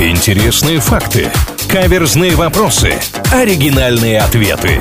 Интересные факты. Каверзные вопросы. Оригинальные ответы.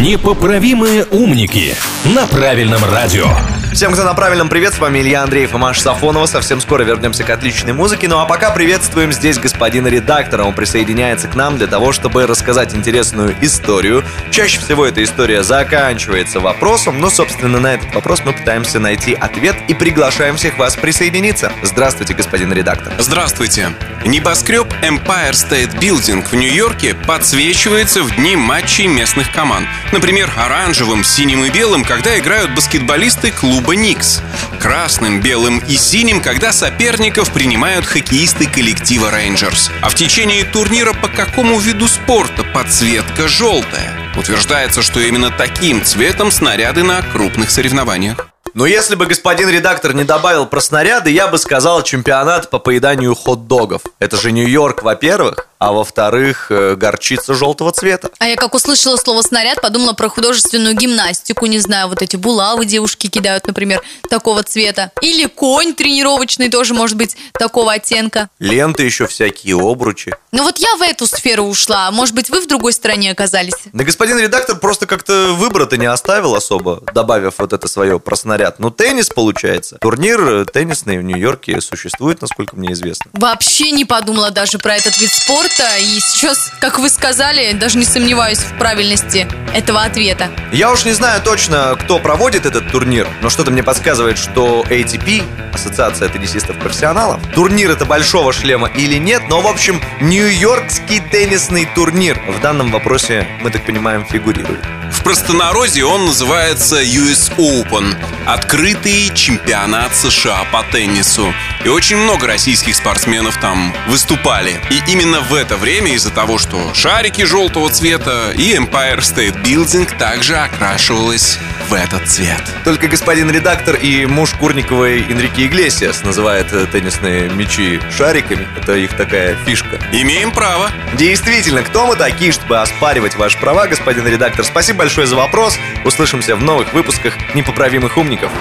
Непоправимые умники на правильном радио. Всем, кто на правильном привет, с вами Илья Андреев и Маша Сафонова. Совсем скоро вернемся к отличной музыке. Ну а пока приветствуем здесь господина редактора. Он присоединяется к нам для того, чтобы рассказать интересную историю. Чаще всего эта история заканчивается вопросом, но, собственно, на этот вопрос мы пытаемся найти ответ и приглашаем всех вас присоединиться. Здравствуйте, господин редактор. Здравствуйте. Небоскреб Empire State Building в Нью-Йорке подсвечивается в дни матчей местных команд. Например, оранжевым, синим и белым, когда играют баскетболисты клуба клуба «Никс». Красным, белым и синим, когда соперников принимают хоккеисты коллектива «Рейнджерс». А в течение турнира по какому виду спорта подсветка желтая? Утверждается, что именно таким цветом снаряды на крупных соревнованиях. Но если бы господин редактор не добавил про снаряды, я бы сказал чемпионат по поеданию хот-догов. Это же Нью-Йорк, во-первых а во-вторых, э, горчица желтого цвета. А я как услышала слово «снаряд», подумала про художественную гимнастику, не знаю, вот эти булавы девушки кидают, например, такого цвета. Или конь тренировочный тоже может быть такого оттенка. Ленты еще всякие, обручи. Ну вот я в эту сферу ушла, может быть, вы в другой стране оказались? Да господин редактор просто как-то выбора-то не оставил особо, добавив вот это свое про снаряд. Ну, теннис получается. Турнир теннисный в Нью-Йорке существует, насколько мне известно. Вообще не подумала даже про этот вид спорта спорта. И сейчас, как вы сказали, даже не сомневаюсь в правильности этого ответа. Я уж не знаю точно, кто проводит этот турнир, но что-то мне подсказывает, что ATP, Ассоциация теннисистов-профессионалов, турнир это большого шлема или нет, но, в общем, Нью-Йоркский теннисный турнир в данном вопросе, мы так понимаем, фигурирует. В простонародье он называется US Open – открытый чемпионат США по теннису. И очень много российских спортсменов там выступали. И именно в это время из-за того, что шарики желтого цвета и Empire State Building также окрашивалась в этот цвет. Только господин редактор и муж Курниковой Энрике Иглесиас называет э, теннисные мячи шариками. Это их такая фишка. Имеем право. Действительно, кто мы такие, чтобы оспаривать ваши права, господин редактор? Спасибо большое за вопрос. Услышимся в новых выпусках «Непоправимых умников».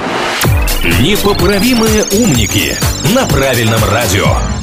Непоправимые умники на правильном радио.